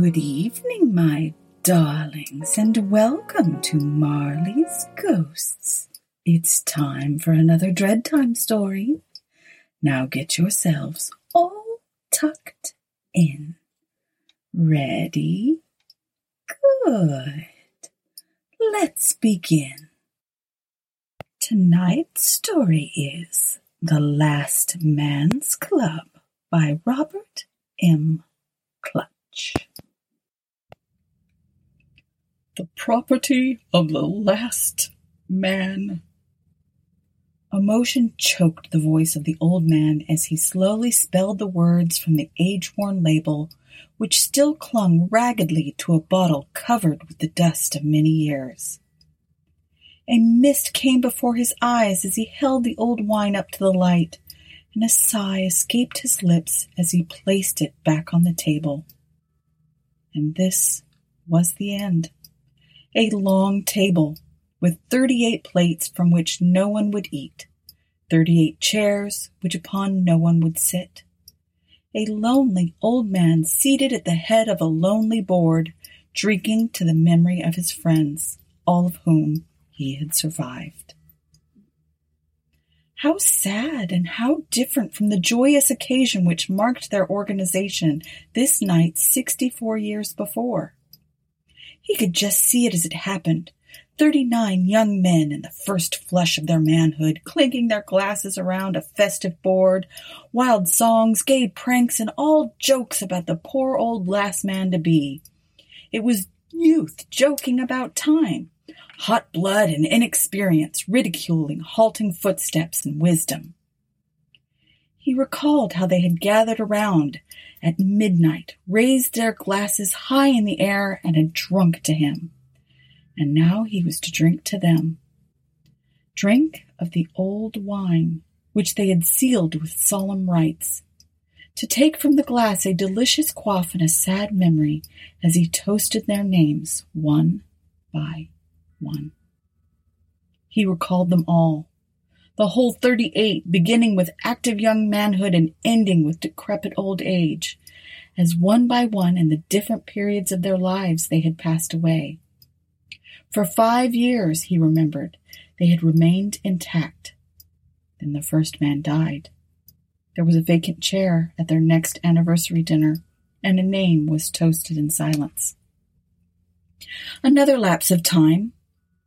Good evening, my darlings, and welcome to Marley's Ghosts. It's time for another Dread Time story. Now get yourselves all tucked in. Ready? Good. Let's begin. Tonight's story is The Last Man's Club by Robert M. Clutch. The property of the last man. Emotion choked the voice of the old man as he slowly spelled the words from the age worn label, which still clung raggedly to a bottle covered with the dust of many years. A mist came before his eyes as he held the old wine up to the light, and a sigh escaped his lips as he placed it back on the table. And this was the end. A long table with thirty-eight plates from which no one would eat, thirty-eight chairs which upon no one would sit. A lonely old man seated at the head of a lonely board, drinking to the memory of his friends, all of whom he had survived. How sad and how different from the joyous occasion which marked their organization this night sixty-four years before. He could just see it as it happened. Thirty-nine young men in the first flush of their manhood, clinking their glasses around a festive board, wild songs, gay pranks, and all jokes about the poor old last man to be. It was youth joking about time, hot blood and inexperience ridiculing halting footsteps and wisdom. He recalled how they had gathered around at midnight, raised their glasses high in the air, and had drunk to him. And now he was to drink to them. Drink of the old wine, which they had sealed with solemn rites. To take from the glass a delicious quaff and a sad memory as he toasted their names one by one. He recalled them all. The whole thirty eight, beginning with active young manhood and ending with decrepit old age, as one by one in the different periods of their lives they had passed away. For five years, he remembered, they had remained intact. Then the first man died. There was a vacant chair at their next anniversary dinner, and a name was toasted in silence. Another lapse of time,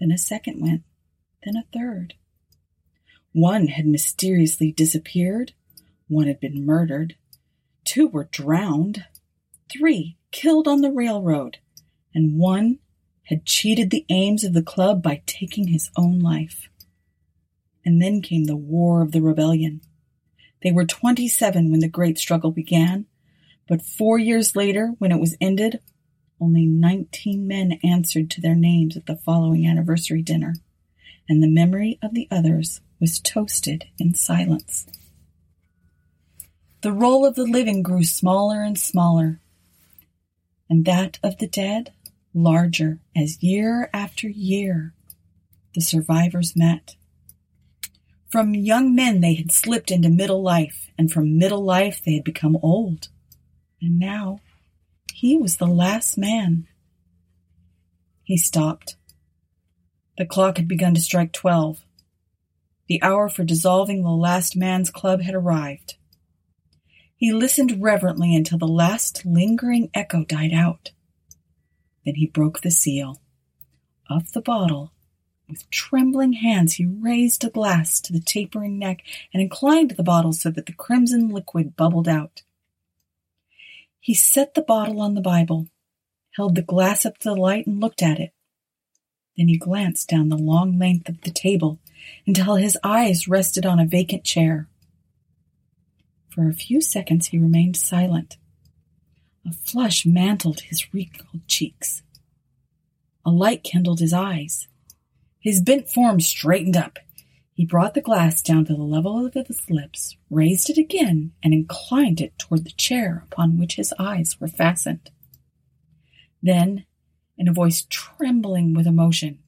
then a second went, then a third. One had mysteriously disappeared, one had been murdered, two were drowned, three killed on the railroad, and one had cheated the aims of the club by taking his own life. And then came the War of the Rebellion. They were 27 when the great struggle began, but four years later, when it was ended, only 19 men answered to their names at the following anniversary dinner, and the memory of the others was toasted in silence. The roll of the living grew smaller and smaller, and that of the dead larger as year after year the survivors met. From young men they had slipped into middle life, and from middle life they had become old. And now he was the last man. He stopped. The clock had begun to strike twelve. The hour for dissolving the last man's club had arrived. He listened reverently until the last lingering echo died out. Then he broke the seal. Of the bottle, with trembling hands, he raised a glass to the tapering neck and inclined the bottle so that the crimson liquid bubbled out. He set the bottle on the Bible, held the glass up to the light, and looked at it. Then he glanced down the long length of the table until his eyes rested on a vacant chair. For a few seconds he remained silent. A flush mantled his wrinkled cheeks. A light kindled his eyes. His bent form straightened up. He brought the glass down to the level of his lips, raised it again, and inclined it toward the chair upon which his eyes were fastened. Then, in a voice trembling with emotion,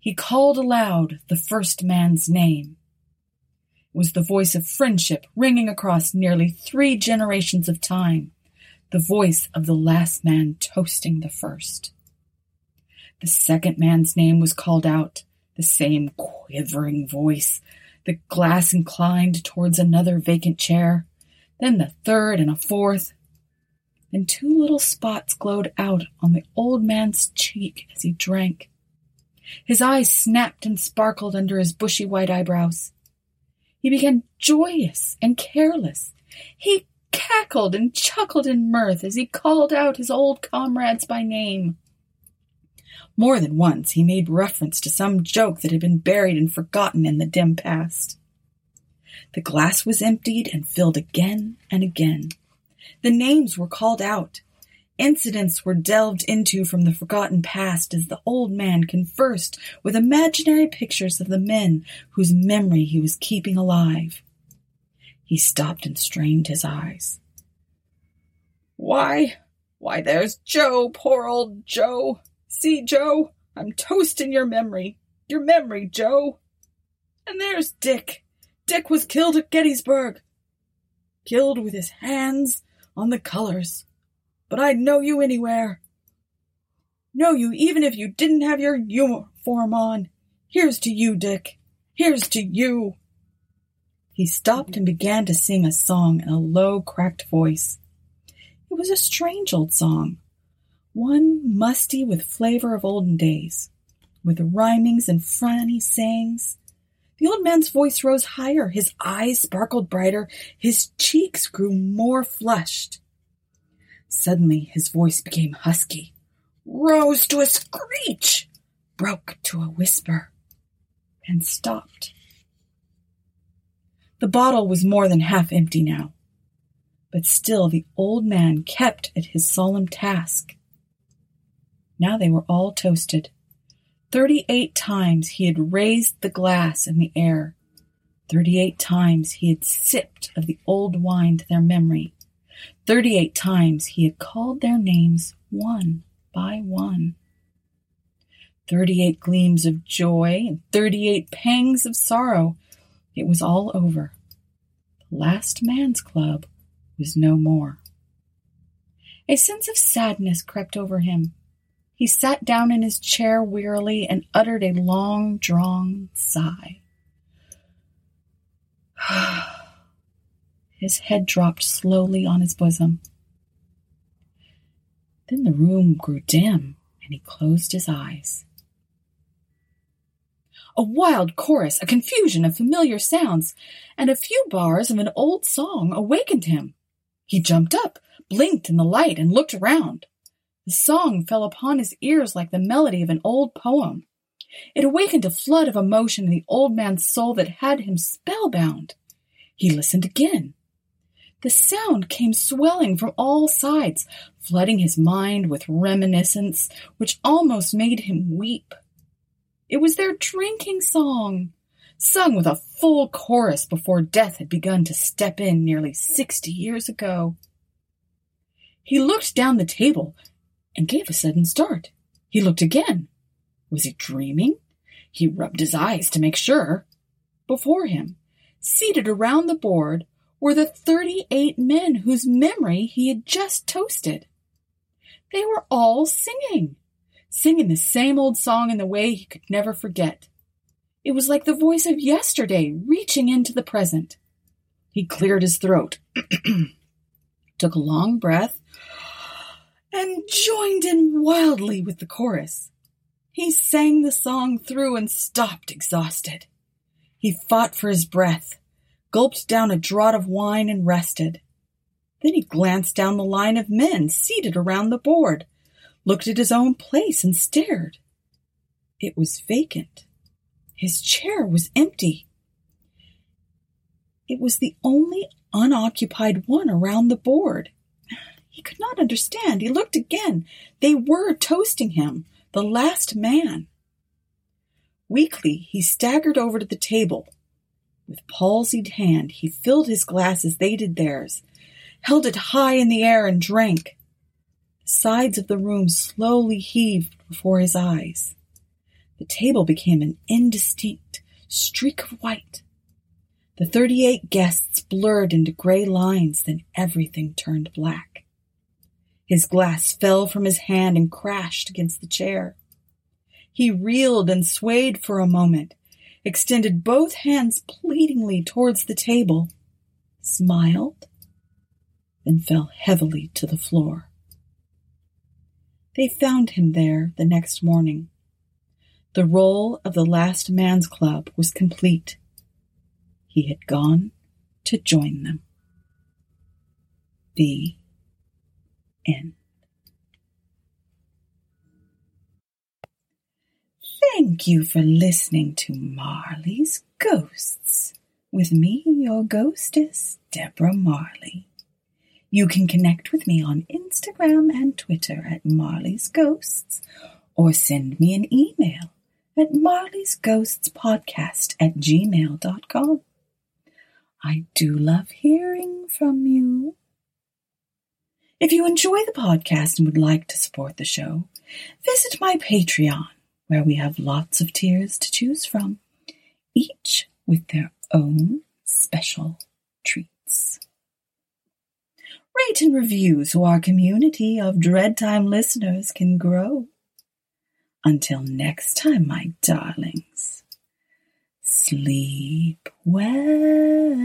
he called aloud the first man's name. It was the voice of friendship ringing across nearly three generations of time, the voice of the last man toasting the first. The second man's name was called out, the same quivering voice. The glass inclined towards another vacant chair, then the third and a fourth. Then two little spots glowed out on the old man's cheek as he drank. His eyes snapped and sparkled under his bushy white eyebrows. He began joyous and careless. He cackled and chuckled in mirth as he called out his old comrades by name. More than once he made reference to some joke that had been buried and forgotten in the dim past. The glass was emptied and filled again and again. The names were called out. Incidents were delved into from the forgotten past as the old man conversed with imaginary pictures of the men whose memory he was keeping alive. He stopped and strained his eyes. Why, why, there's Joe, poor old Joe. See, Joe, I'm toasting your memory. Your memory, Joe. And there's Dick. Dick was killed at Gettysburg. Killed with his hands on the colors. But I'd know you anywhere. Know you even if you didn't have your uniform on. Here's to you, Dick. Here's to you. He stopped and began to sing a song in a low, cracked voice. It was a strange old song, one musty with flavor of olden days, with rhymings and funny sayings. The old man's voice rose higher, his eyes sparkled brighter, his cheeks grew more flushed. Suddenly his voice became husky, rose to a screech, broke to a whisper, and stopped. The bottle was more than half empty now, but still the old man kept at his solemn task. Now they were all toasted. Thirty-eight times he had raised the glass in the air. Thirty-eight times he had sipped of the old wine to their memory. Thirty-eight times he had called their names one by one. Thirty-eight gleams of joy and thirty-eight pangs of sorrow it was all over. The last man's club was no more. A sense of sadness crept over him. He sat down in his chair wearily and uttered a long drawn sigh. his head dropped slowly on his bosom. Then the room grew dim and he closed his eyes. A wild chorus, a confusion of familiar sounds, and a few bars of an old song awakened him. He jumped up, blinked in the light, and looked around. The song fell upon his ears like the melody of an old poem. It awakened a flood of emotion in the old man's soul that had him spellbound. He listened again. The sound came swelling from all sides, flooding his mind with reminiscence which almost made him weep. It was their drinking song, sung with a full chorus before death had begun to step in nearly sixty years ago. He looked down the table and gave a sudden start. He looked again. Was he dreaming? He rubbed his eyes to make sure. Before him, seated around the board, were the thirty-eight men whose memory he had just toasted. They were all singing singing the same old song in the way he could never forget. It was like the voice of yesterday reaching into the present. He cleared his throat, took a long breath, and joined in wildly with the chorus. He sang the song through and stopped exhausted. He fought for his breath, gulped down a draught of wine, and rested. Then he glanced down the line of men seated around the board looked at his own place and stared. It was vacant. His chair was empty. It was the only unoccupied one around the board. He could not understand. He looked again. They were toasting him, the last man. Weakly, he staggered over to the table. With palsied hand, he filled his glass as they did theirs, held it high in the air, and drank The sides of the room slowly heaved before his eyes. The table became an indistinct streak of white. The thirty-eight guests blurred into gray lines, then everything turned black. His glass fell from his hand and crashed against the chair. He reeled and swayed for a moment, extended both hands pleadingly towards the table, smiled, then fell heavily to the floor. They found him there the next morning. The roll of the last man's club was complete. He had gone to join them. The end. Thank you for listening to Marley's Ghosts. With me, your ghostess, Deborah Marley. You can connect with me on Instagram and Twitter at Marley's Ghosts or send me an email at Marley's Ghosts Podcast at gmail.com. I do love hearing from you. If you enjoy the podcast and would like to support the show, visit my Patreon, where we have lots of tiers to choose from, each with their own special treats. Rate and review so our community of Dread Time listeners can grow. Until next time, my darlings, sleep well.